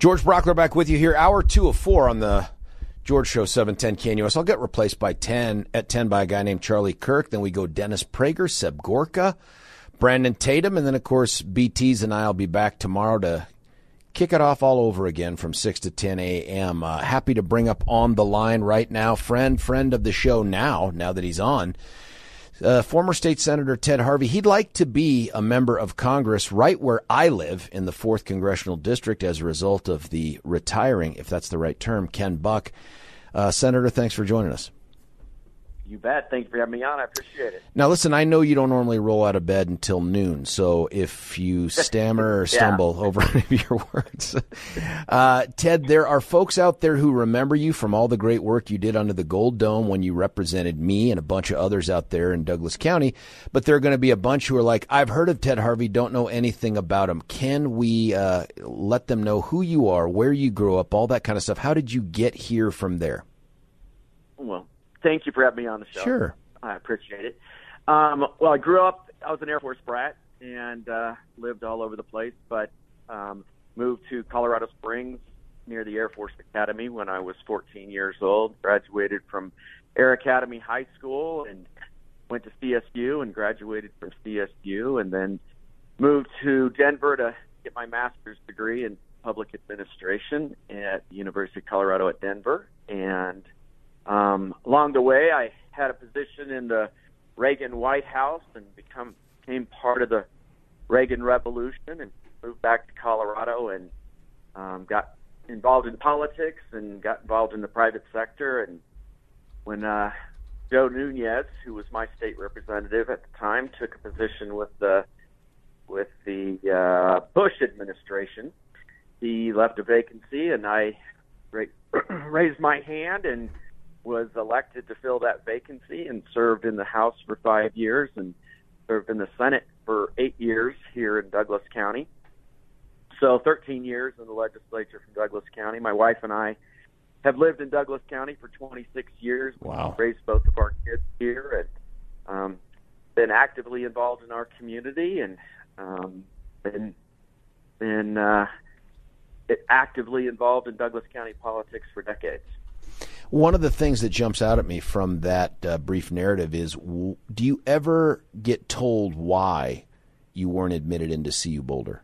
George Brauchler back with you here, hour two of four on the George Show, 710 KNUS. I'll get replaced by 10 at 10 by a guy named Charlie Kirk. Then we go Dennis Prager, Seb Gorka, Brandon Tatum, and then, of course, BTs and I will be back tomorrow to kick it off all over again from 6 to 10 a.m. Uh, happy to bring up on the line right now, friend, friend of the show now, now that he's on. Uh, former state senator Ted Harvey, he'd like to be a member of Congress right where I live in the fourth congressional district as a result of the retiring, if that's the right term, Ken Buck. Uh, Senator, thanks for joining us. You bet. Thank you for having me on. I appreciate it. Now, listen, I know you don't normally roll out of bed until noon, so if you stammer or stumble yeah. over any of your words, uh, Ted, there are folks out there who remember you from all the great work you did under the Gold Dome when you represented me and a bunch of others out there in Douglas County. But there are going to be a bunch who are like, I've heard of Ted Harvey, don't know anything about him. Can we uh, let them know who you are, where you grew up, all that kind of stuff? How did you get here from there? Well, thank you for having me on the show. Sure. I appreciate it. Um, well, I grew up, I was an Air Force brat and uh, lived all over the place, but um, moved to Colorado Springs near the Air Force Academy when I was 14 years old. Graduated from Air Academy High School and went to CSU and graduated from CSU and then moved to Denver to get my master's degree in public administration at the University of Colorado at Denver and um, along the way, I had a position in the Reagan White House and become became part of the Reagan Revolution and moved back to Colorado and um, got involved in politics and got involved in the private sector. And when uh, Joe Nunez, who was my state representative at the time, took a position with the with the uh, Bush administration, he left a vacancy, and I raised my hand and was elected to fill that vacancy and served in the House for five years and served in the Senate for eight years here in Douglas County. So 13 years in the legislature from Douglas County. My wife and I have lived in Douglas County for 26 years. Wow. Raised both of our kids here and um, been actively involved in our community and um, been been uh, actively involved in Douglas County politics for decades. One of the things that jumps out at me from that uh, brief narrative is w- do you ever get told why you weren't admitted into CU Boulder?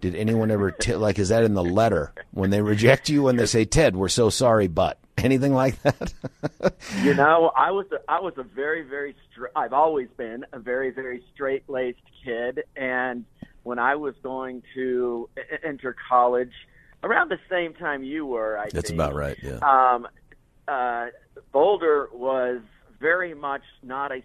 Did anyone ever, t- like, is that in the letter when they reject you and they say, Ted, we're so sorry, but anything like that? you know, I was, a, I was a very, very, str- I've always been a very, very straight laced kid. And when I was going to enter college, around the same time you were. I think. That's think. about right. Yeah. Um, uh, Boulder was very much not a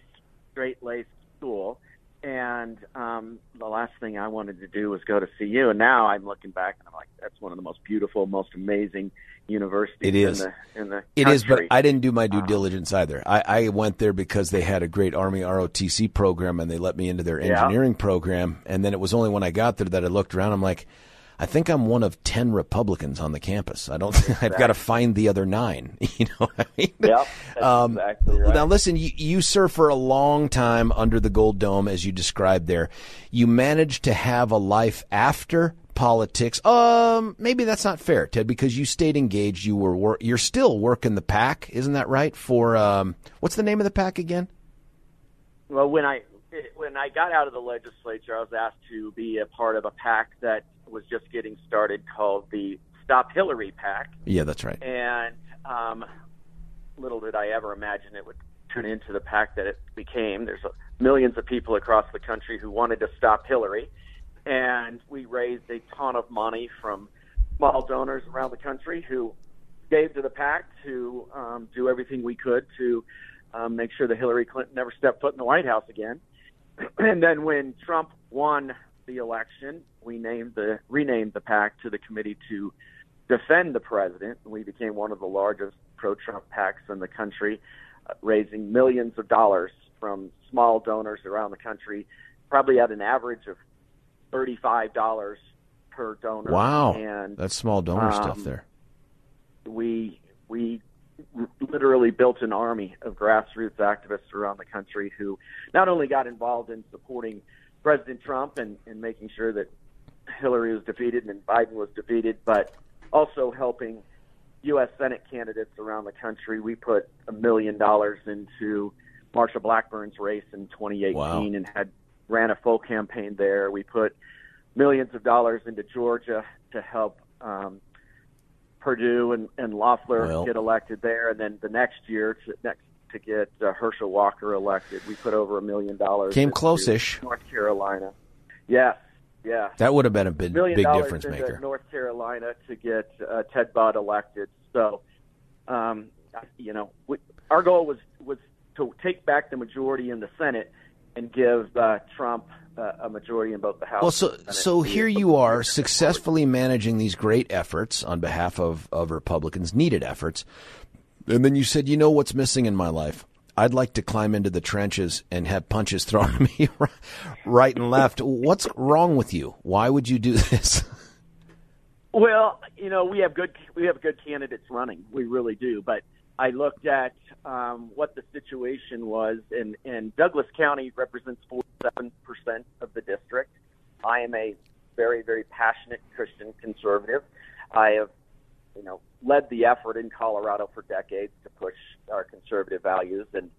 straight laced school, and um, the last thing I wanted to do was go to CU. And now I'm looking back and I'm like, that's one of the most beautiful, most amazing universities. It is. In the, in the it is, but I didn't do my due Um, diligence either. I, I went there because they had a great Army ROTC program and they let me into their Yeah. engineering program. And then it was only when I got there that I looked around. I'm like, I think I'm one of ten Republicans on the campus. I don't. I've got to find the other nine. You know what I mean? Yep, that's exactly right. Now listen, you, you served for a long time under the Gold Dome, as you described there. You managed to have a life after politics. Um, maybe that's not fair, Ted, because you stayed engaged. You were wor- you're still working the PAC, isn't that right? For um, what's the name of the PAC again? Well, when I when I got out of the legislature, I was asked to be a part of a PAC that was just getting started called the Stop Hillary PAC. Yeah, that's right. And um, little did I ever imagine it would turn into the PAC that it became. There's uh, millions of people across the country who wanted to stop Hillary, and we raised a ton of money from small donors around the country who gave to the PAC to um, do everything we could to um, make sure that Hillary Clinton never stepped foot in the White House again. and then when Trump won the election, we named the renamed the PAC to the Committee to Defend the President. We became one of the largest pro-Trump PACs in the country, uh, raising millions of dollars from small donors around the country, probably at an average of thirty-five dollars per donor. Wow, and that's small donor um, stuff there. We we literally built an army of grassroots activists around the country who not only got involved in supporting President Trump and, and making sure that Hillary was defeated and Biden was defeated, but also helping U.S. Senate candidates around the country. We put a million dollars into Marsha Blackburn's race in 2018 wow. and had ran a full campaign there. We put millions of dollars into Georgia to help um, Perdue and, and Loeffler well. get elected there, and then the next year to next to get uh, Herschel Walker elected, we put over a million dollars. Came close-ish. North Carolina. Yes, yeah. That would have been a big, million big difference maker. North Carolina to get uh, Ted Budd elected. So, um, you know, we, our goal was was to take back the majority in the Senate and give uh, Trump uh, a majority in both the House. Well, so so here you are successfully managing these great efforts on behalf of of Republicans, needed efforts, and then you said, you know what's missing in my life. I'd like to climb into the trenches and have punches thrown at me right and left. What's wrong with you? Why would you do this? Well, you know, we have good we have good candidates running. We really do. But I looked at um, what the situation was, and, and Douglas County represents 47% of the district. I am a very, very passionate Christian conservative. I have, you know, led the effort in Colorado for decades to push our conservative values, and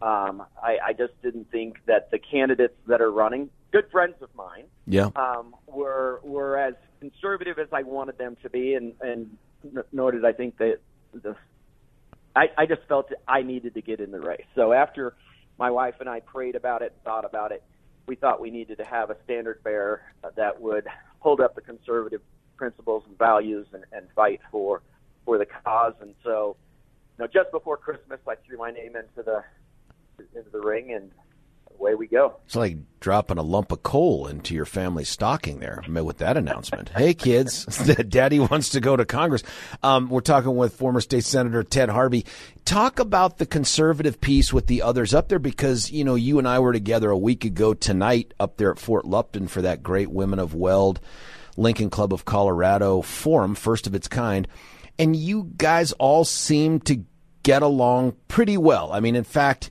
um, I, I just didn't think that the candidates that are running, good friends of mine, yeah, um, were were as conservative as I wanted them to be, and and nor did I think that the I, I just felt I needed to get in the race. So after my wife and I prayed about it, thought about it, we thought we needed to have a standard bearer that would hold up the conservative principles and values and, and fight for for the cause. And so, you know, just before Christmas, I threw my name into the into the ring, and away we go. It's like dropping a lump of coal into your family's stocking there with that announcement. hey, kids, Daddy wants to go to Congress. Um, we're talking with former state senator Ted Harvey. Talk about the conservative piece with the others up there because you know you and I were together a week ago tonight up there at Fort Lupton for that great Women of Weld Lincoln Club of Colorado forum, first of its kind, and you guys all seem to get along pretty well. I mean, in fact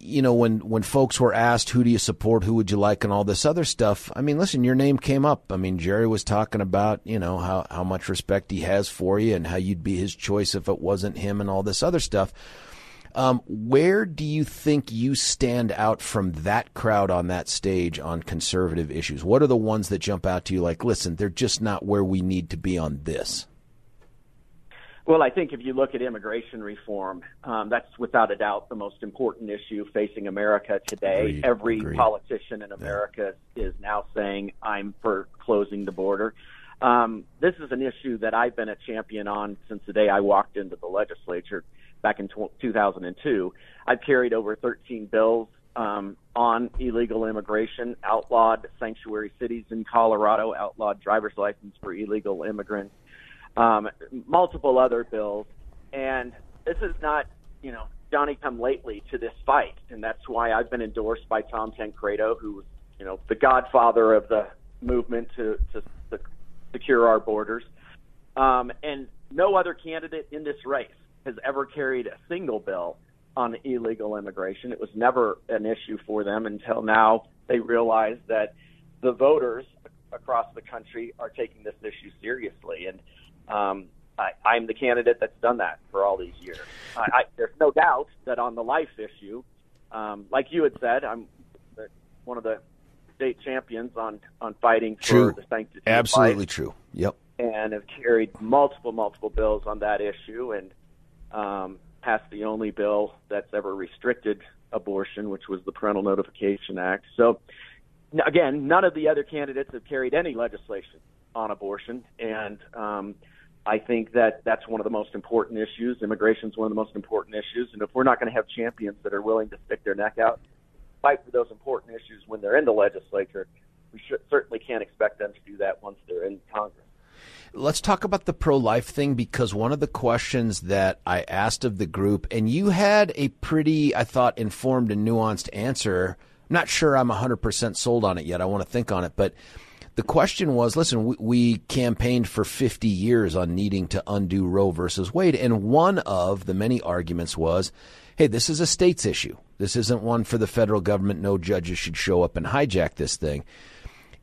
you know, when, when folks were asked, who do you support, who would you like, and all this other stuff, I mean, listen, your name came up. I mean, Jerry was talking about, you know, how, how much respect he has for you and how you'd be his choice if it wasn't him and all this other stuff. Um, where do you think you stand out from that crowd on that stage on conservative issues? What are the ones that jump out to you like, listen, they're just not where we need to be on this? Well, I think if you look at immigration reform, um, that's without a doubt the most important issue facing America today. Agreed. Every Agreed. politician in America yeah. is now saying, I'm for closing the border. Um, this is an issue that I've been a champion on since the day I walked into the legislature back in t- 2002. I've carried over 13 bills um, on illegal immigration, outlawed sanctuary cities in Colorado, outlawed driver's license for illegal immigrants um, multiple other bills. And this is not, you know, Johnny come lately to this fight. And that's why I've been endorsed by Tom Tancredo, who's, you know, the godfather of the movement to, to, to secure our borders. Um, and no other candidate in this race has ever carried a single bill on illegal immigration. It was never an issue for them until now they realize that the voters across the country are taking this issue seriously. And um, I, I'm the candidate that's done that for all these years. I, I, there's no doubt that on the life issue, um, like you had said, I'm the, one of the state champions on on fighting for true. the sanctity. Absolutely of life, true. Yep. And have carried multiple multiple bills on that issue and um, passed the only bill that's ever restricted abortion, which was the Parental Notification Act. So again, none of the other candidates have carried any legislation on abortion, and um, I think that that's one of the most important issues. Immigration is one of the most important issues, and if we're not going to have champions that are willing to stick their neck out, fight for those important issues when they're in the legislature, we should, certainly can't expect them to do that once they're in Congress. Let's talk about the pro life thing because one of the questions that I asked of the group, and you had a pretty, I thought, informed and nuanced answer. I'm not sure I'm 100% sold on it yet. I want to think on it. But the question was listen, we, we campaigned for 50 years on needing to undo Roe versus Wade. And one of the many arguments was hey, this is a state's issue. This isn't one for the federal government. No judges should show up and hijack this thing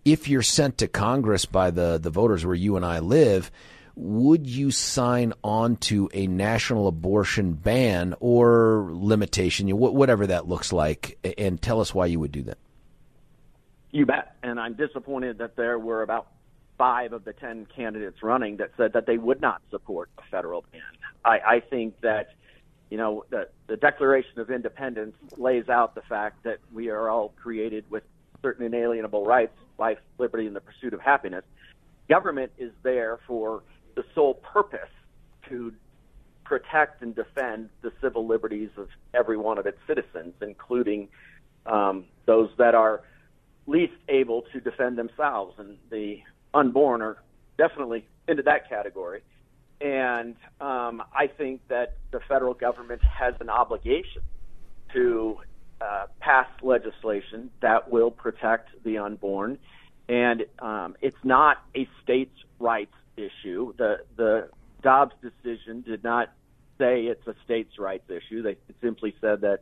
if you're sent to Congress by the, the voters where you and I live, would you sign on to a national abortion ban or limitation, whatever that looks like, and tell us why you would do that? You bet. And I'm disappointed that there were about five of the 10 candidates running that said that they would not support a federal ban. I, I think that, you know, the, the Declaration of Independence lays out the fact that we are all created with certain inalienable rights life, liberty, and the pursuit of happiness. Government is there for the sole purpose to protect and defend the civil liberties of every one of its citizens, including um, those that are least able to defend themselves. And the unborn are definitely into that category. And um, I think that the federal government has an obligation to uh, pass legislation that will protect the unborn, and um, it's not a states' rights issue. The the Dobbs decision did not say it's a states' rights issue. They simply said that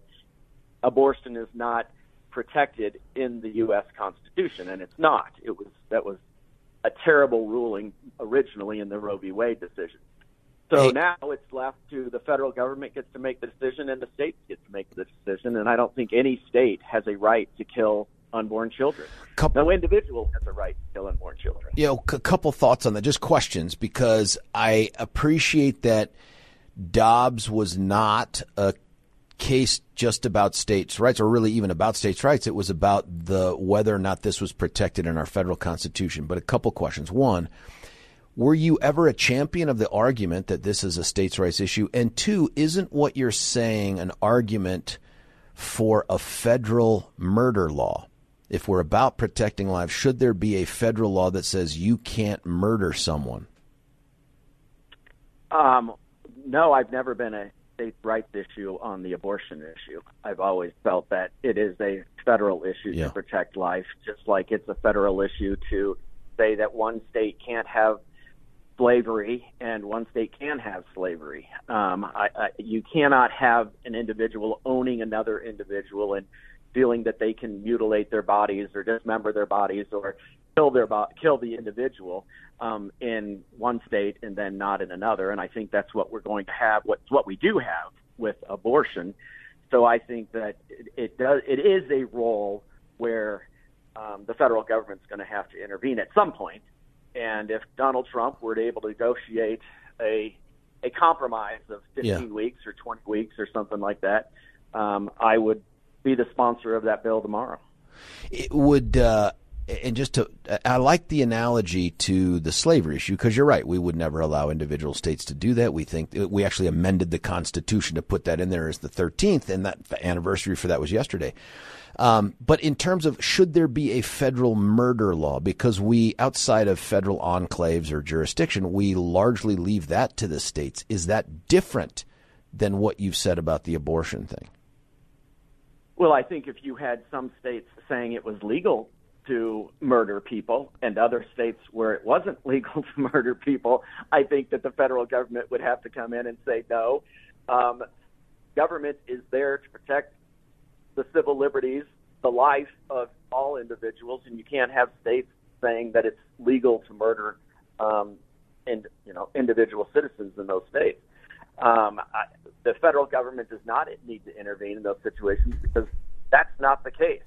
abortion is not protected in the U.S. Constitution, and it's not. It was that was a terrible ruling originally in the Roe v. Wade decision. So now it's left to the federal government gets to make the decision and the states get to make the decision. And I don't think any state has a right to kill unborn children. Couple, no individual has a right to kill unborn children. You know, a couple thoughts on that, just questions, because I appreciate that Dobbs was not a case just about states' rights, or really even about states' rights. It was about the whether or not this was protected in our federal constitution. But a couple questions. One were you ever a champion of the argument that this is a states' rights issue? And two, isn't what you're saying an argument for a federal murder law? If we're about protecting lives, should there be a federal law that says you can't murder someone? Um, no, I've never been a states' rights issue on the abortion issue. I've always felt that it is a federal issue yeah. to protect life, just like it's a federal issue to say that one state can't have slavery, and one state can have slavery. Um, I, I, you cannot have an individual owning another individual and feeling that they can mutilate their bodies or dismember their bodies or kill their bo- kill the individual um, in one state and then not in another. And I think that's what we're going to have. What's what we do have with abortion. So I think that it, it does. It is a role where um, the federal government's going to have to intervene at some point and if Donald Trump were able to negotiate a a compromise of 15 yeah. weeks or 20 weeks or something like that, um, I would be the sponsor of that bill tomorrow. It would. Uh, and just to, I like the analogy to the slavery issue because you're right. We would never allow individual states to do that. We think we actually amended the Constitution to put that in there as the 13th, and that anniversary for that was yesterday. Um, but in terms of should there be a federal murder law, because we, outside of federal enclaves or jurisdiction, we largely leave that to the states. Is that different than what you've said about the abortion thing? Well, I think if you had some states saying it was legal to murder people and other states where it wasn't legal to murder people, I think that the federal government would have to come in and say no. Um, government is there to protect the civil liberties, the life of all individuals, and you can't have states saying that it's legal to murder, um, and you know, individual citizens in those states. Um, I, the federal government does not need to intervene in those situations because that's not the case.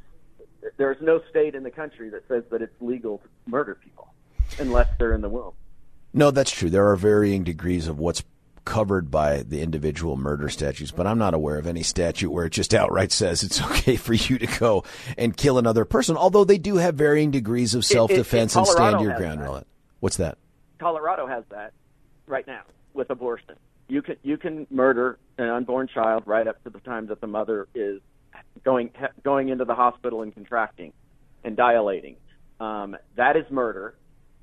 There's no state in the country that says that it's legal to murder people unless they're in the womb. No, that's true. There are varying degrees of what's covered by the individual murder statutes, but I'm not aware of any statute where it just outright says it's okay for you to go and kill another person, although they do have varying degrees of self defense and stand your ground on. What's that? Colorado has that right now with abortion. You can you can murder an unborn child right up to the time that the mother is going going into the hospital and contracting and dilating. Um, that is murder.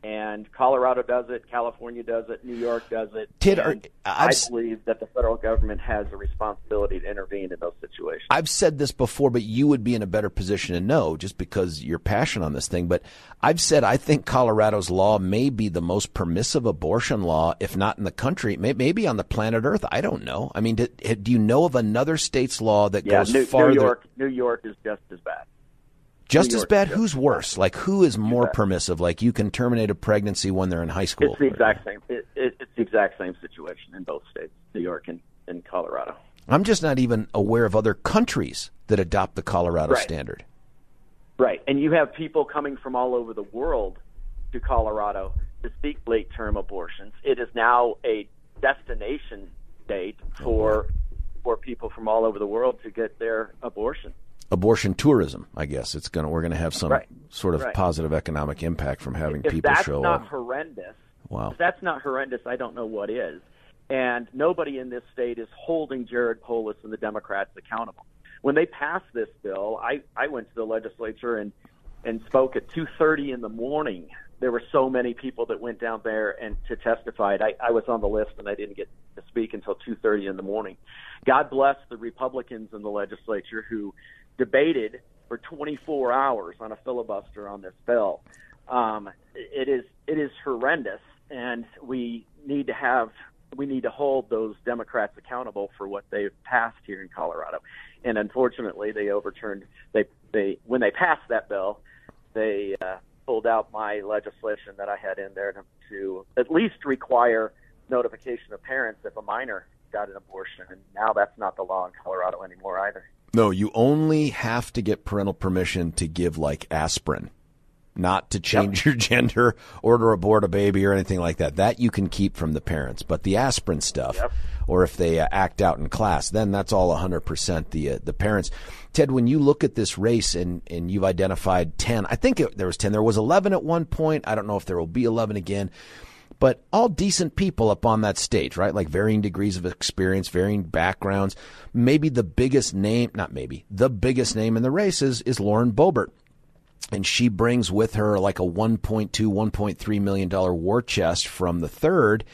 And Colorado does it, California does it, New York does it. Tid, are, I believe that the federal government has a responsibility to intervene in those situations. I've said this before, but you would be in a better position to know just because you're passionate on this thing. But I've said I think Colorado's law may be the most permissive abortion law, if not in the country, maybe on the planet Earth. I don't know. I mean, do, do you know of another state's law that yeah, goes New, farther? New York, New York is just as bad. Just as bad? Who's worse? Like, who is more permissive? Like, you can terminate a pregnancy when they're in high school. It's the exact same. It, it, it's the exact same situation in both states, New York and, and Colorado. I'm just not even aware of other countries that adopt the Colorado right. standard. Right, and you have people coming from all over the world to Colorado to seek late-term abortions. It is now a destination state oh, for for people from all over the world to get their abortion abortion tourism. I guess it's gonna we're gonna have some right. sort of right. positive economic impact from having if people that's show not up. horrendous, wow, if that's not horrendous, I don't know what is. And nobody in this state is holding Jared Polis and the Democrats accountable. When they passed this bill, I I went to the legislature and and spoke at 2:30 in the morning. There were so many people that went down there and to testify. I, I was on the list and I didn't get to speak until 2:30 in the morning. God bless the Republicans in the legislature who debated for 24 hours on a filibuster on this bill. Um, it is it is horrendous, and we need to have we need to hold those Democrats accountable for what they've passed here in Colorado. And unfortunately, they overturned they they when they passed that bill, they uh, pulled out my legislation that I had in there to, to at least require notification of parents if a minor got an abortion, and now that's not the law in Colorado anymore either. No, you only have to get parental permission to give like aspirin, not to change yep. your gender or to abort a baby or anything like that. That you can keep from the parents. But the aspirin stuff, yep. or if they uh, act out in class, then that's all 100% the uh, the parents. Ted, when you look at this race and, and you've identified 10, I think it, there was 10. There was 11 at one point. I don't know if there will be 11 again but all decent people up on that stage, right? Like varying degrees of experience, varying backgrounds. Maybe the biggest name, not maybe, the biggest name in the race is, is Lauren Boebert. And she brings with her like a 1.2, 1.3 million dollar war chest from the third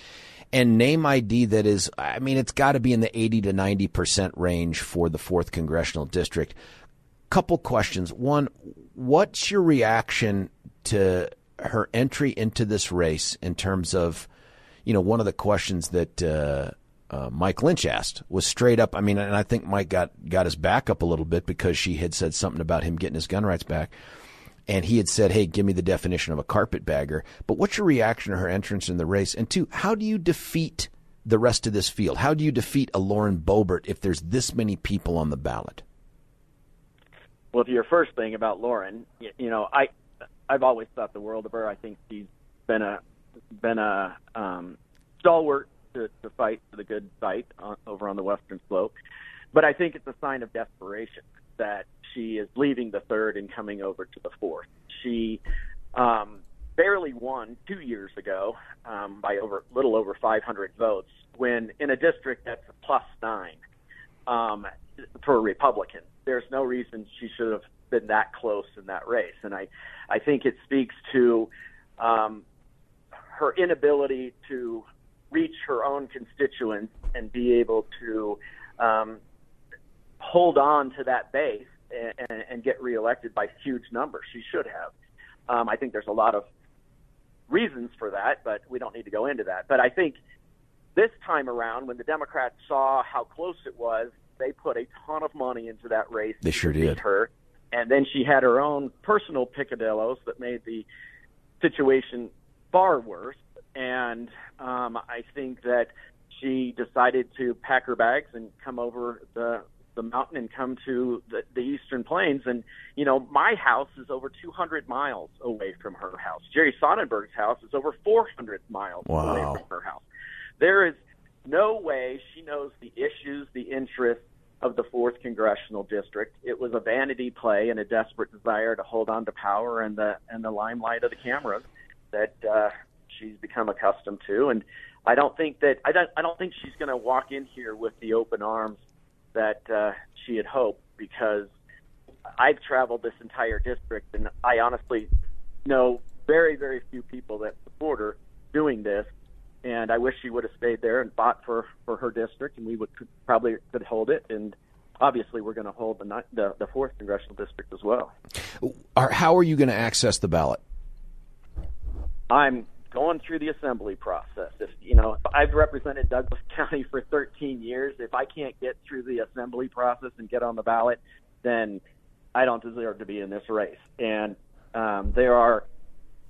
and name ID that is, I mean, it's got to be in the 80 to 90% range for the fourth congressional district. Couple questions. One, what's your reaction to her entry into this race in terms of, you know, one of the questions that uh, uh, Mike Lynch asked was straight up. I mean, and I think Mike got got his back up a little bit because she had said something about him getting his gun rights back. And he had said, "Hey, give me the definition of a carpetbagger." But what's your reaction to her entrance in the race? And two, how do you defeat the rest of this field? How do you defeat a Lauren Boebert if there's this many people on the ballot? Well, to your first thing about Lauren, you, you know, I I've always thought the world of her. I think she's been a been a um, stalwart to, to fight for the good fight on, over on the western slope. But I think it's a sign of desperation that she is leaving the third and coming over to the fourth. She um, barely won two years ago um, by over little over 500 votes, when in a district that's a plus nine um, for a Republican. There's no reason she should have been that close in that race, and I I think it speaks to um, her inability to reach her own constituents and be able to um, hold on to that base and, and get reelected by huge numbers. She should have. Um, I think there's a lot of reasons for that, but we don't need to go into that. But I think this time around, when the Democrats saw how close it was, they put a ton of money into that race. They sure did. Her, and then she had her own personal picadillos that made the situation far worse. And um, I think that she decided to pack her bags and come over the the mountain and come to the, the eastern plains. And you know, my house is over 200 miles away from her house. Jerry Sonnenberg's house is over 400 miles wow. away from her house. There is no way she knows the issues, the interests, of the fourth congressional district. It was a vanity play and a desperate desire to hold on to power and the and the limelight of the cameras that uh, she's become accustomed to. And I don't think that I don't I don't think she's going to walk in here with the open arms that uh, she had hoped because I've traveled this entire district and I honestly know very, very few people that support her doing this. And I wish she would have stayed there and fought for, for her district, and we would could, probably could hold it. And obviously, we're going to hold the, the the fourth congressional district as well. How are you going to access the ballot? I'm going through the assembly process. If you know, I've represented Douglas County for 13 years. If I can't get through the assembly process and get on the ballot, then I don't deserve to be in this race. And um, there are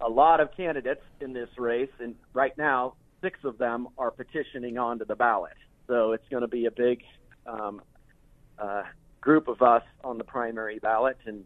a lot of candidates in this race, and right now, six of them are petitioning onto the ballot. So it's going to be a big um, uh, group of us on the primary ballot, and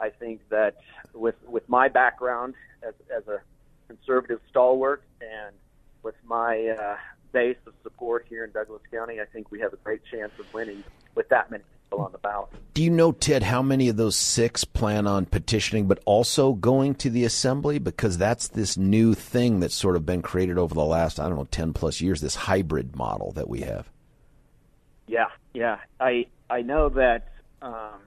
I think that with with my background as as a conservative stalwart and with my uh, base of support here in Douglas County, I think we have a great chance of winning with that many on the ballot. Do you know, Ted, how many of those six plan on petitioning, but also going to the assembly? Because that's this new thing that's sort of been created over the last, I don't know, 10 plus years, this hybrid model that we have. Yeah, yeah. I, I know that um,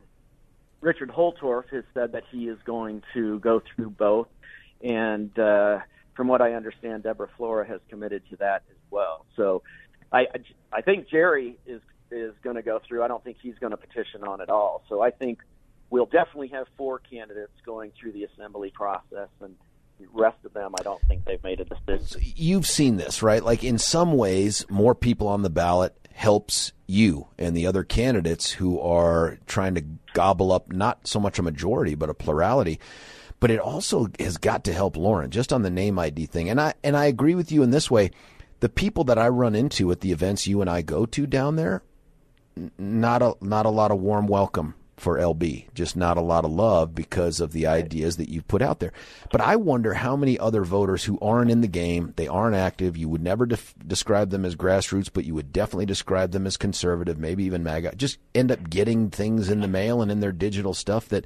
Richard Holtorf has said that he is going to go through both and uh, from what I understand, Deborah Flora has committed to that as well. So I I think Jerry is is going to go through. I don't think he's going to petition on at all. So I think we'll definitely have four candidates going through the assembly process and the rest of them I don't think they've made a decision. So you've seen this, right? Like in some ways more people on the ballot helps you and the other candidates who are trying to gobble up not so much a majority but a plurality but it also has got to help Lauren just on the name ID thing. And I and I agree with you in this way. The people that I run into at the events you and I go to down there, not a not a lot of warm welcome for LB. Just not a lot of love because of the ideas that you've put out there. But I wonder how many other voters who aren't in the game, they aren't active. You would never def- describe them as grassroots, but you would definitely describe them as conservative, maybe even MAGA. Just end up getting things in the mail and in their digital stuff that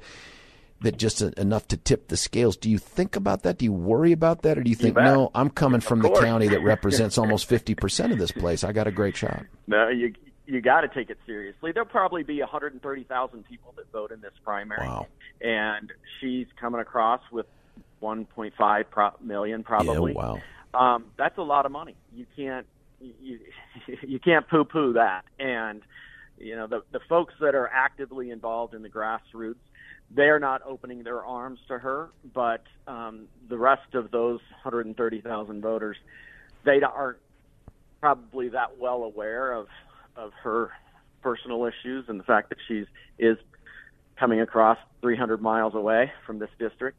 that just enough to tip the scales. Do you think about that? Do you worry about that, or do you think, you no, I'm coming from the county that represents almost 50 percent of this place. I got a great shot. No, you you got to take it seriously. There'll probably be 130,000 people that vote in this primary, wow. and she's coming across with 1.5 pro- million probably. Yeah, wow. Um, that's a lot of money. You can't you you can't poo poo that. And you know the the folks that are actively involved in the grassroots they're not opening their arms to her, but um, the rest of those 130,000 voters, they aren't probably that well aware of of her personal issues and the fact that she's is coming across 300 miles away from this district.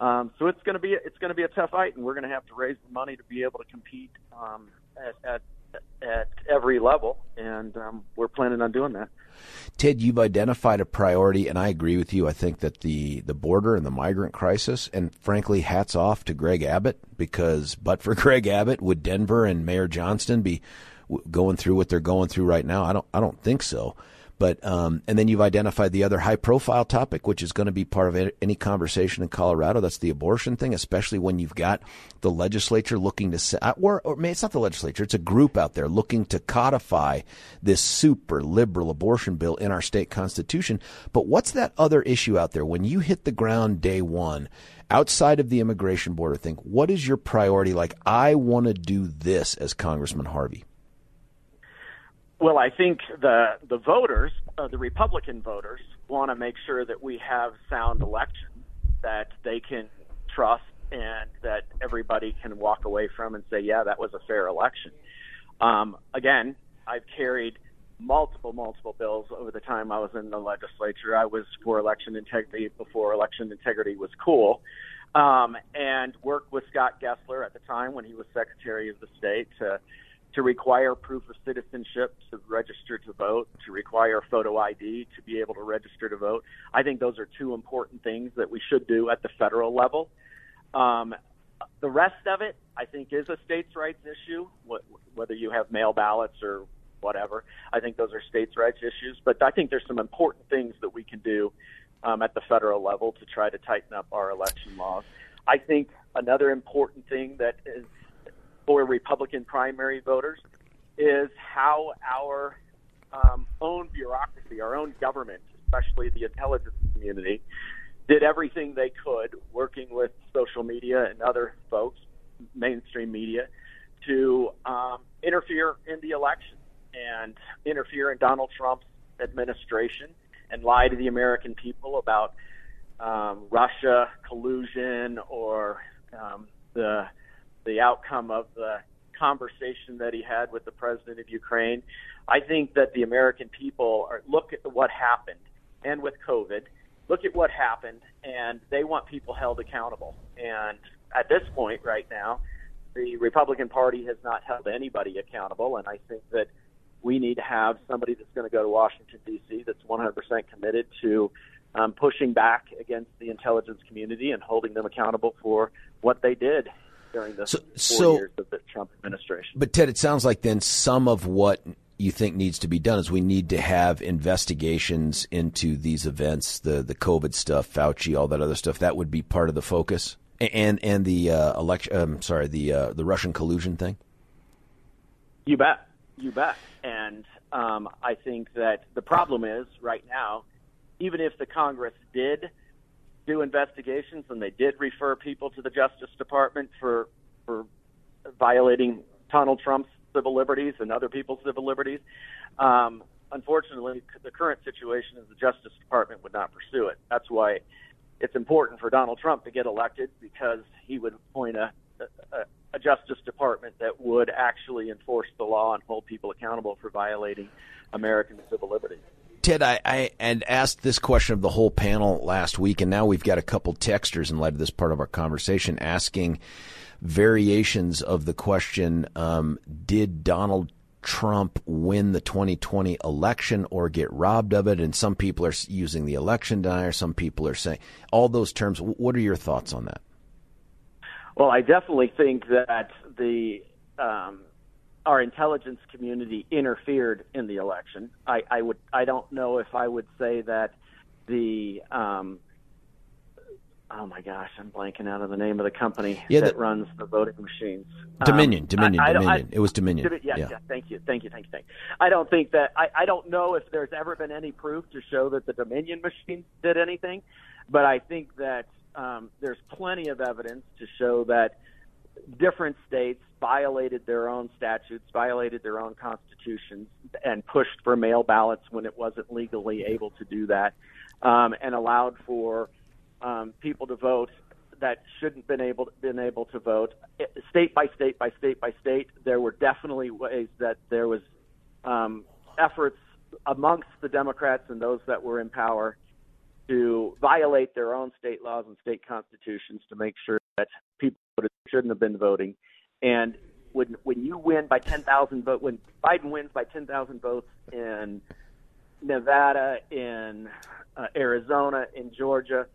Um, so it's going to be it's going to be a tough fight, and we're going to have to raise the money to be able to compete um, at, at at every level, and um, we're planning on doing that. Ted, you've identified a priority, and I agree with you. I think that the, the border and the migrant crisis, and frankly, hats off to Greg Abbott, because but for Greg Abbott, would Denver and Mayor Johnston be going through what they're going through right now? I don't, I don't think so. But um, and then you've identified the other high-profile topic, which is going to be part of any conversation in Colorado. That's the abortion thing, especially when you've got the legislature looking to set, uh, or, or it's not the legislature; it's a group out there looking to codify this super liberal abortion bill in our state constitution. But what's that other issue out there when you hit the ground day one? outside of the immigration border thing, what is your priority? Like, I want to do this as Congressman Harvey. Well, I think the the voters, uh, the Republican voters, want to make sure that we have sound elections that they can trust and that everybody can walk away from and say, yeah, that was a fair election. Um, again, I've carried multiple, multiple bills over the time I was in the legislature. I was for election integrity before election integrity was cool, um, and worked with Scott Gessler at the time when he was Secretary of the State to to require proof of citizenship to register to vote, to require photo ID to be able to register to vote. I think those are two important things that we should do at the federal level. Um, the rest of it, I think, is a states' rights issue, whether you have mail ballots or whatever. I think those are states' rights issues. But I think there's some important things that we can do um, at the federal level to try to tighten up our election laws. I think another important thing that is for Republican primary voters is how our um, own bureaucracy, our own government, especially the intelligence community, did everything they could, working with social media and other folks, mainstream media, to um, interfere in the election and interfere in Donald Trump's administration and lie to the American people about um, Russia collusion or um, the the outcome of the conversation that he had with the president of Ukraine. I think that the American people are look at what happened and with COVID, look at what happened, and they want people held accountable. And at this point, right now, the Republican Party has not held anybody accountable, and I think that we need to have somebody that's going to go to Washington D.C. that's 100% committed to um, pushing back against the intelligence community and holding them accountable for what they did during the so, four so, years of the Trump administration. But Ted, it sounds like then some of what you think needs to be done is we need to have investigations into these events, the the COVID stuff, Fauci, all that other stuff. That would be part of the focus, and and the uh, election. Um, sorry, the uh, the Russian collusion thing. You bet, you bet. And um, I think that the problem is right now, even if the Congress did do investigations and they did refer people to the Justice Department for for violating Donald Trump's civil liberties and other people's civil liberties. Um, unfortunately, the current situation is the Justice Department would not pursue it. That's why it's important for Donald Trump to get elected because he would appoint a, a, a Justice Department that would actually enforce the law and hold people accountable for violating American civil liberties. Ted, I, I and asked this question of the whole panel last week, and now we've got a couple texters in light of this part of our conversation asking variations of the question: um, Did Donald Trump win the 2020 election or get robbed of it? And some people are using the election denier. Some people are saying all those terms. What are your thoughts on that? Well, I definitely think that the um, our intelligence community interfered in the election. I, I would I don't know if I would say that the um, oh my gosh, I'm blanking out of the name of the company yeah, that the, runs the voting machines. Dominion, um, Dominion, I, Dominion. I, it was Dominion. yeah, yeah, yeah, Thank you, thank you, thank you, thank you. I don't think that I, I don't know if there's ever been any proof to show that the Dominion machines did anything, but I think that um, there's plenty of evidence to show that different states violated their own statutes, violated their own constitutions, and pushed for mail ballots when it wasn't legally able to do that, um, and allowed for um, people to vote that shouldn't been able been able to vote. State by state by state by state, there were definitely ways that there was um, efforts amongst the Democrats and those that were in power to violate their own state laws and state constitutions to make sure that people shouldn't have been voting. And when when you win by 10,000 votes, when Biden wins by 10,000 votes in Nevada, in uh, Arizona, in Georgia,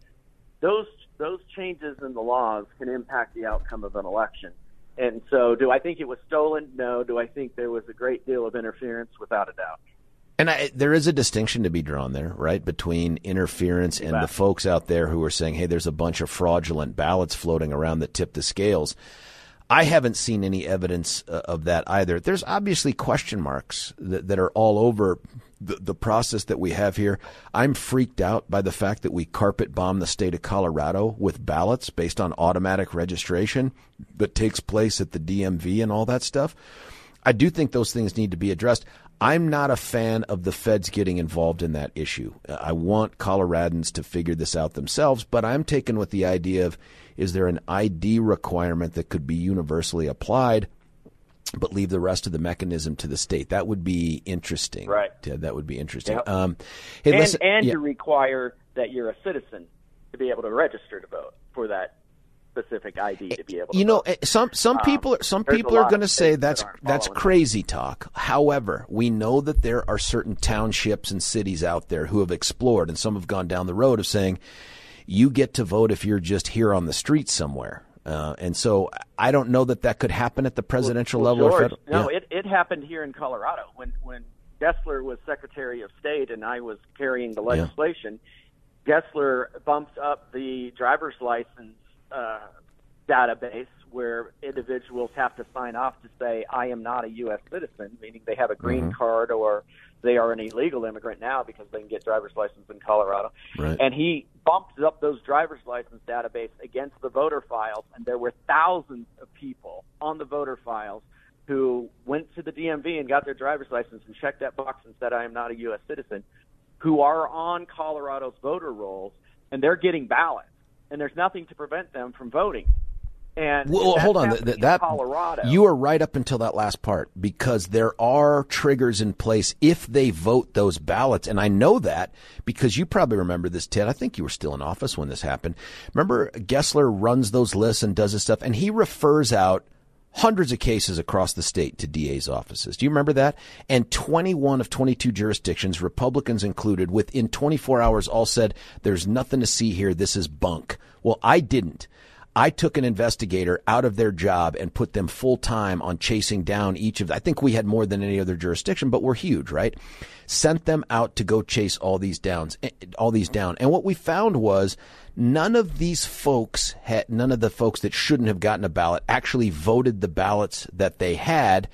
those those changes in the laws can impact the outcome of an election. And so, do I think it was stolen? No. Do I think there was a great deal of interference? Without a doubt. And I, there is a distinction to be drawn there, right, between interference and the folks out there who are saying, "Hey, there's a bunch of fraudulent ballots floating around that tip the scales." I haven't seen any evidence uh, of that either. There's obviously question marks that, that are all over the, the process that we have here. I'm freaked out by the fact that we carpet bomb the state of Colorado with ballots based on automatic registration that takes place at the DMV and all that stuff. I do think those things need to be addressed. I'm not a fan of the feds getting involved in that issue. I want Coloradans to figure this out themselves, but I'm taken with the idea of is there an ID requirement that could be universally applied, but leave the rest of the mechanism to the state? That would be interesting. Right. Ted, that would be interesting. Yep. Um, hey, and listen, and yeah. to require that you're a citizen to be able to register to vote for that specific ID to be able. to You know, eh, some some um, people some people are going to say that's that that's crazy that. talk. However, we know that there are certain townships and cities out there who have explored, and some have gone down the road of saying, you get to vote if you're just here on the street somewhere. Uh, and so I don't know that that could happen at the presidential well, level. George, no, yeah. it, it happened here in Colorado when when Gessler was Secretary of State and I was carrying the legislation. Yeah. Gessler bumped up the driver's license uh, database where individuals have to sign off to say, I am not a U.S. citizen, meaning they have a green mm-hmm. card or they are an illegal immigrant now because they can get driver's license in Colorado. Right. And he bumped up those driver's license database against the voter files, and there were thousands of people on the voter files who went to the DMV and got their driver's license and checked that box and said, I am not a U.S. citizen, who are on Colorado's voter rolls, and they're getting ballots, and there's nothing to prevent them from voting. And well, hold on. That, that Colorado. you are right up until that last part because there are triggers in place if they vote those ballots, and I know that because you probably remember this, Ted. I think you were still in office when this happened. Remember, Gessler runs those lists and does this stuff, and he refers out hundreds of cases across the state to DA's offices. Do you remember that? And 21 of 22 jurisdictions, Republicans included, within 24 hours all said, there's nothing to see here. This is bunk. Well, I didn't. I took an investigator out of their job and put them full time on chasing down each of. I think we had more than any other jurisdiction, but we're huge, right? Sent them out to go chase all these downs, eh, all these down. And what we found was none of these folks had, none of the folks that shouldn't have gotten a ballot actually voted the ballots that they had.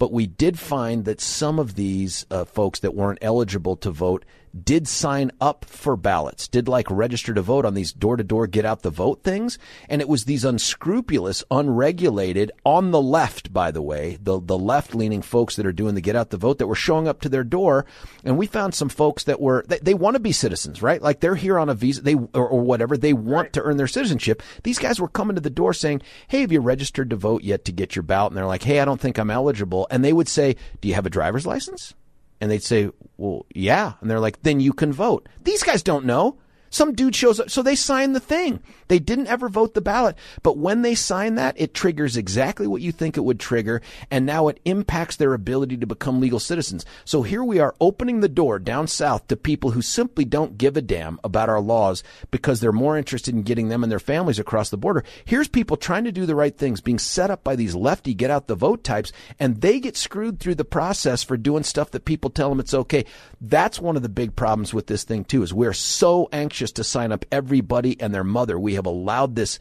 But we did find that some of these uh, folks that weren't eligible to vote did sign up for ballots, did like register to vote on these door to door get out the vote things. And it was these unscrupulous, unregulated, on the left, by the way, the, the left leaning folks that are doing the get out the vote that were showing up to their door. And we found some folks that were, they, they want to be citizens, right? Like they're here on a visa, they, or, or whatever. They want right. to earn their citizenship. These guys were coming to the door saying, Hey, have you registered to vote yet to get your ballot? And they're like, Hey, I don't think I'm eligible. And they would say, Do you have a driver's license? And they'd say, well, yeah. And they're like, then you can vote. These guys don't know. Some dude shows up. So they sign the thing. They didn't ever vote the ballot. But when they sign that, it triggers exactly what you think it would trigger. And now it impacts their ability to become legal citizens. So here we are opening the door down south to people who simply don't give a damn about our laws because they're more interested in getting them and their families across the border. Here's people trying to do the right things, being set up by these lefty get out the vote types, and they get screwed through the process for doing stuff that people tell them it's okay. That's one of the big problems with this thing too, is we're so anxious anxious to sign up everybody and their mother. We have allowed this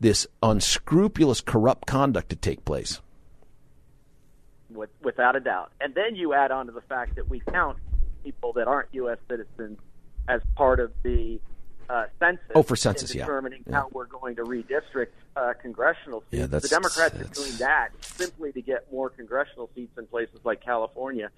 this unscrupulous, corrupt conduct to take place. With, without a doubt. And then you add on to the fact that we count people that aren't U.S. citizens as part of the uh, census. Oh, for census, yeah. Determining yeah. how we're going to redistrict uh, congressional seats. Yeah, that's, the Democrats that's... are doing that simply to get more congressional seats in places like California,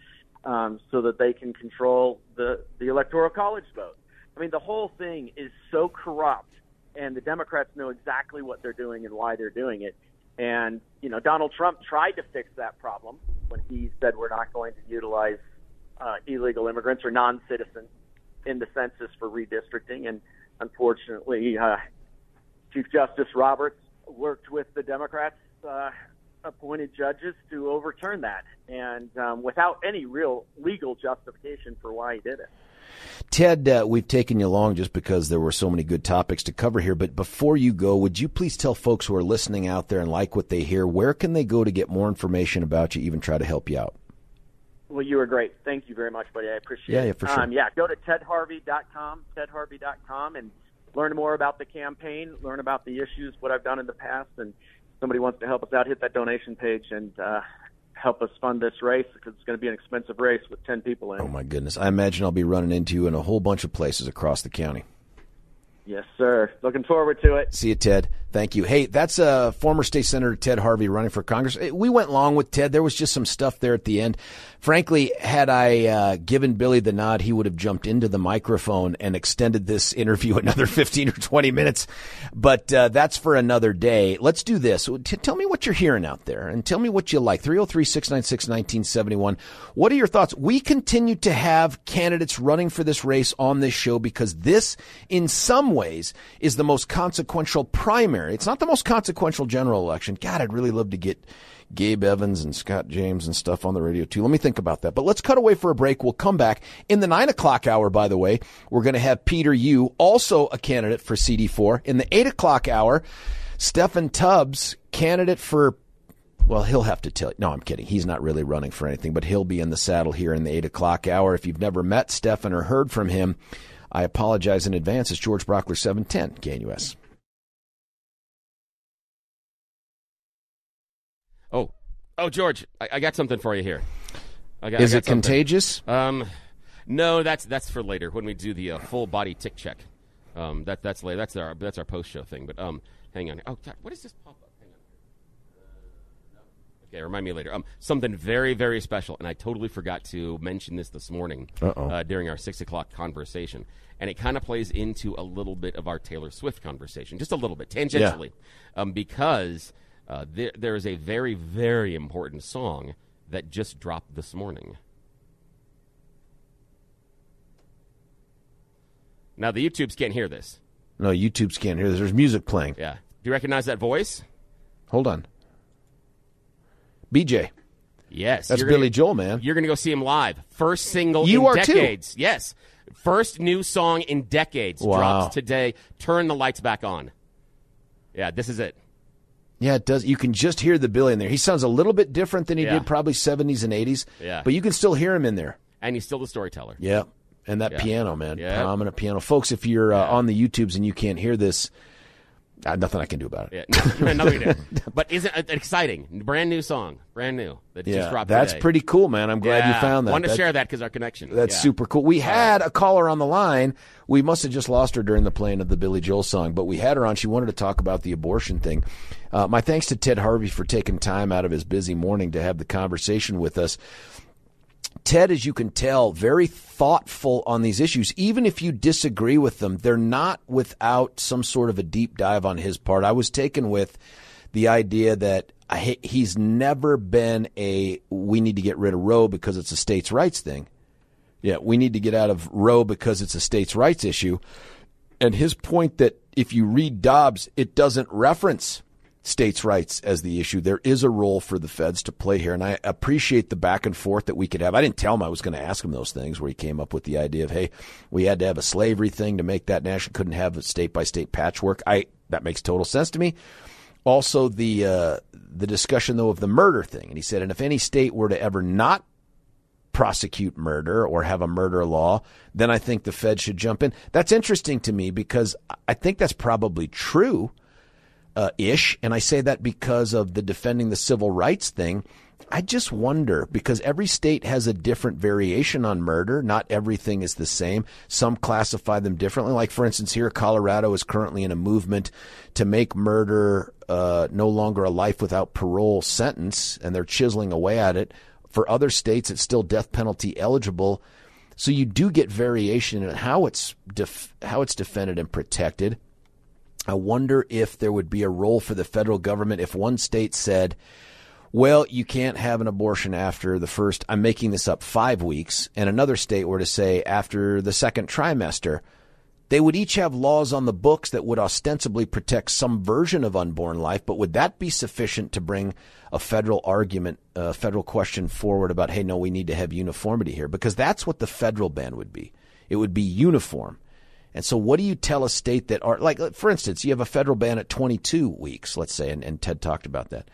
um, so that they can control the the electoral college vote. I mean, the whole thing is so corrupt, and the Democrats know exactly what they're doing and why they're doing it. And you know, Donald Trump tried to fix that problem when he said we're not going to utilize uh, illegal immigrants or non-citizens in the census for redistricting. And unfortunately, uh, Chief Justice Roberts worked with the Democrats. Uh, appointed judges to overturn that, and um, without any real legal justification for why he did it. Ted, uh, we've taken you long just because there were so many good topics to cover here. But before you go, would you please tell folks who are listening out there and like what they hear, where can they go to get more information about you, even try to help you out? Well, you were great. Thank you very much, buddy. I appreciate yeah, it. Yeah, for sure. Um, yeah, go to tedharvey.com, tedharvey.com, and learn more about the campaign, learn about the issues, what I've done in the past, and somebody wants to help us out, hit that donation page, and uh, help us fund this race because it's going to be an expensive race with 10 people in. Oh, my goodness. I imagine I'll be running into you in a whole bunch of places across the county. Yes, sir. Looking forward to it. See you, Ted. Thank you. Hey, that's uh, former state senator Ted Harvey running for Congress. We went long with Ted. There was just some stuff there at the end. Frankly, had I uh, given Billy the nod, he would have jumped into the microphone and extended this interview another 15 or 20 minutes. But uh, that's for another day. Let's do this. T- tell me what you're hearing out there and tell me what you like. 303 696 1971. What are your thoughts? We continue to have candidates running for this race on this show because this, in some ways, is the most consequential primary. It's not the most consequential general election. God, I'd really love to get Gabe Evans and Scott James and stuff on the radio too. Let me think about that. But let's cut away for a break. We'll come back in the nine o'clock hour. By the way, we're going to have Peter Yu, also a candidate for CD4. In the eight o'clock hour, Steffan Tubbs, candidate for well, he'll have to tell you. No, I'm kidding. He's not really running for anything, but he'll be in the saddle here in the 8 o'clock hour. If you've never met Steffan or heard from him, I apologize in advance. It's George Brauchler, 710 KNUS. Oh, oh, George, I, I got something for you here. I got, Is I got it something. contagious? Um, no, that's that's for later when we do the uh, full body tick check. Um, that that's later. That's our that's our post show thing. But um, hang on. Oh, God, what is this pop up? Hang on. Uh, no. Okay, remind me later. Um, something very very special, and I totally forgot to mention this this morning uh, during our six o'clock conversation, and it kind of plays into a little bit of our Taylor Swift conversation, just a little bit tangentially, um, because uh, there there is a very very important song that just dropped this morning. Now the YouTubes can't hear this. No, YouTube's can't hear this. There's music playing. Yeah. Do you recognize that voice? Hold on. BJ. Yes. That's You're gonna- Billy Joel, man. You're going to go see him live. First single You in are too. decades. Yes. First new song in decades Wow. drops today. Turn the lights back on. Yeah, this is it. Yeah, it does. You can just hear the Billy in there. He sounds a little bit different than he Yeah. did probably 70s and 80s. Yeah. But you can still hear him in there. And he's still the storyteller. Yeah. And that Yeah. piano, man. Yeah. Prominent piano. Folks, if you're uh, on the YouTubes and you can't hear this, uh, nothing I can do about it. Yeah, no. But isn't it exciting? Brand new song, brand new that just dropped. that's today. pretty cool, man. I'm glad Yeah. you found that. Wanted to share that because our connection. That's Yeah. super cool. We had a caller on the line. We must have just lost her during the playing of the Billy Joel song, but we had her on. She wanted to talk about the abortion thing. Uh, my thanks to Ted Harvey for taking time out of his busy morning to have the conversation with us. Ted, as you can tell, very thoughtful on these issues. Even if you disagree with them, they're not without some sort of a deep dive on his part. I was taken with the idea that I- he's never been a we need to get rid of Roe because it's a states' rights thing. Yeah, we need to get out of Roe because it's a states' rights issue. And his point that if you read Dobbs, it doesn't reference states' rights as the issue. There is a role for the feds to play here. And I appreciate the back and forth that we could have. I didn't tell him I was going to ask him those things where he came up with the idea of, hey, we had to have a slavery thing to make that national, couldn't have a state by state patchwork. I, that makes total sense to me. Also, the, uh, the discussion though of the murder thing. And he said, and if any state were to ever not prosecute murder or have a murder law, then I think the Fed should jump in. That's interesting to me because I think that's probably true uh, ish. And I say that because of the defending the civil rights thing. I just wonder because every state has a different variation on murder. Not everything is the same. Some classify them differently. Like, for instance, here, Colorado is currently in a movement to make murder uh, no longer a life without parole sentence, and they're chiseling away at it. For other states, it's still death penalty eligible. So you do get variation in how it's def- how it's defended and protected. I wonder if there would be a role for the federal government if one state said, well, you can't have an abortion after the first, I'm making this up, five weeks, and another state were to say after the second trimester. They would each have laws on the books that would ostensibly protect some version of unborn life, but would that be sufficient to bring a federal argument, a federal question forward about, hey, no, we need to have uniformity here? Because that's what the federal ban would be. It would be uniform. And so, what do you tell a state that are like, for instance, you have a federal ban at 22 weeks, let's say, and, and Ted talked about that.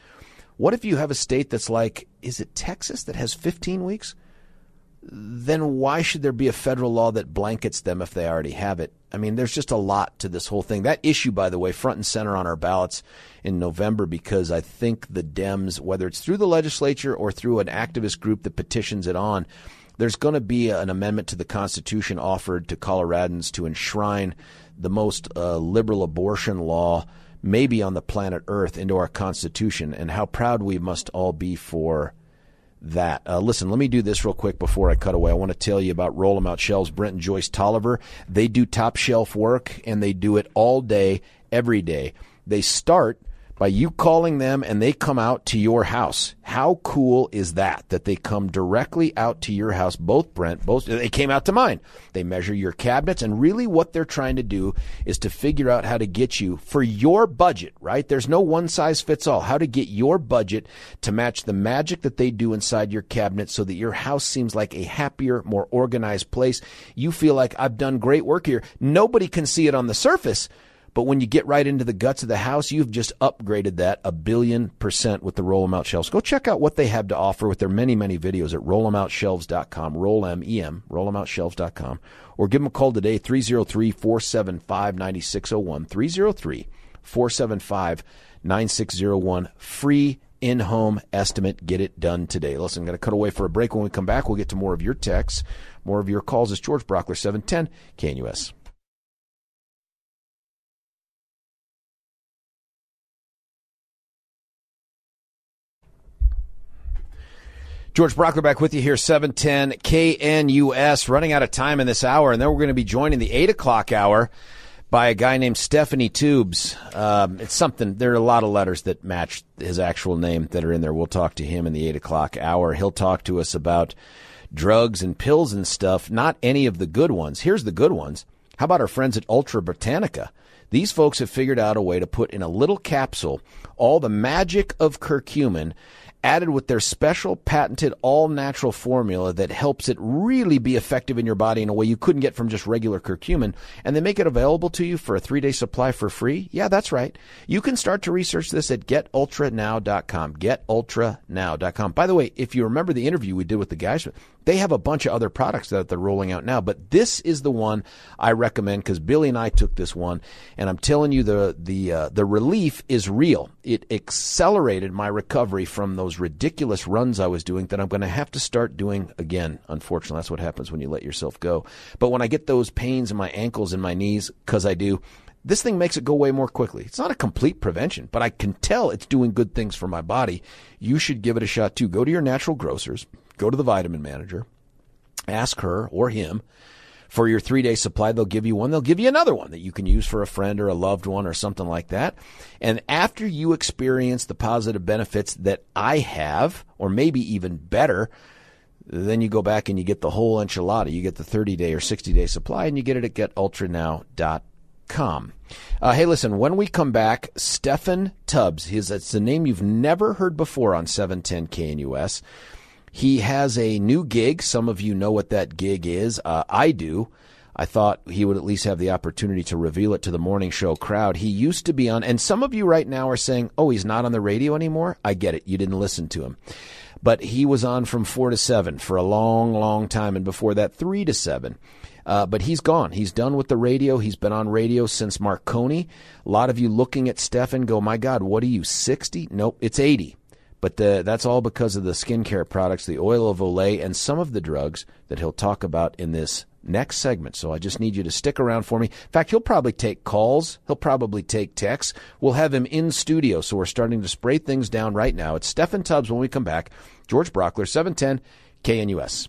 What if you have a state that's like, is it Texas that has 15 weeks? Then why should there be a federal law that blankets them if they already have it? I mean, there's just a lot to this whole thing. That issue, by the way, front and center on our ballots in November because I think the Dems, whether it's through the legislature or through an activist group that petitions it on, there's going to be an amendment to the Constitution offered to Coloradans to enshrine the most uh, liberal abortion law maybe on the planet Earth into our Constitution, and how proud we must all be for that. Uh, listen, let me do this real quick before I cut away. I want to tell you about Roll 'em Out Shelves. Brent and Joyce Tolliver, they do top shelf work, and they do it all day, every day. They start by you calling them and they come out to your house. How cool is that? That they come directly out to your house. Both Brent, both they came out to mine. They measure your cabinets and really what they're trying to do is to figure out how to get you for your budget, right? There's no one size fits all. How to get your budget to match the magic that they do inside your cabinet so that your house seems like a happier, more organized place. You feel like I've done great work here. Nobody can see it on the surface. But when you get right into the guts of the house, you've just upgraded that a billion percent with the Roll 'em Out Shelves. Go check out what they have to offer with their many, many videos at rollemoutshelves.com, roll M-E-M, rollemoutshelves.com, or give them a call today, 303-475-9601, 303-475-9601, free in home estimate. Get it done today. Listen, I'm going to cut away for a break. When we come back, we'll get to more of your texts, more of your calls. It's George Brauchler, 710 KNUS. George Brauchler back with you here, 710 KNUS, running out of time in this hour, and then we're going to be joining the 8 o'clock hour by a guy named Stephanie Tubes. Um, it's something, there are a lot of letters that match his actual name that are in there. We'll talk to him in the 8 o'clock hour. He'll talk to us about drugs and pills and stuff, not any of the good ones. Here's the good ones. How about our friends at Ultra Botanica? These folks have figured out a way to put in a little capsule all the magic of curcumin added with their special patented all natural formula that helps it really be effective in your body in a way you couldn't get from just regular curcumin. And they make it available to you for a three day supply for free. Yeah, that's right. You can start to research this at getultranow.com. Getultranow.com. By the way, if you remember the interview we did with the guys, they have a bunch of other products that they're rolling out now, but this is the one I recommend because Billy and I took this one, and I'm telling you the the uh, the relief is real. It accelerated my recovery from those ridiculous runs I was doing that I'm going to have to start doing again. Unfortunately, that's what happens when you let yourself go. But when I get those pains in my ankles and my knees, because I do, this thing makes it go away more quickly. It's not a complete prevention, but I can tell it's doing good things for my body. You should give it a shot too. Go to your natural grocers Go to the vitamin manager, ask her or him for your three day supply. They'll give you one. They'll give you another one that you can use for a friend or a loved one or something like that. And after you experience the positive benefits that I have, or maybe even better, then you go back and you get the whole enchilada. You get the 30 day or 60 day supply and you get it at getultranow.com. Uh, hey, listen, when we come back, Steffan Tubbs, his, it's a name you've never heard before on 710 KNUS. He has a new gig. Some of you know what that gig is. Uh, I do. I thought he would at least have the opportunity to reveal it to the morning show crowd. He used to be on, and some of you right now are saying, oh, he's not on the radio anymore. I get it. You didn't listen to him. But he was on from 4 to 7 for a long, long time, and before that, 3 to 7. Uh, but he's gone. He's done with the radio. He's been on radio since Marconi. A lot of you looking at Steffan go, my God, what are you, 60? Nope, it's 80. But the, that's all because of the skincare products, the oil of Olay, and some of the drugs that he'll talk about in this next segment. So I just need you to stick around for me. In fact, he'll probably take calls. He'll probably take texts. We'll have him in studio. So we're starting to spray things down right now. It's Steffan Tubbs when we come back. George Brauchler, 710 KNUS.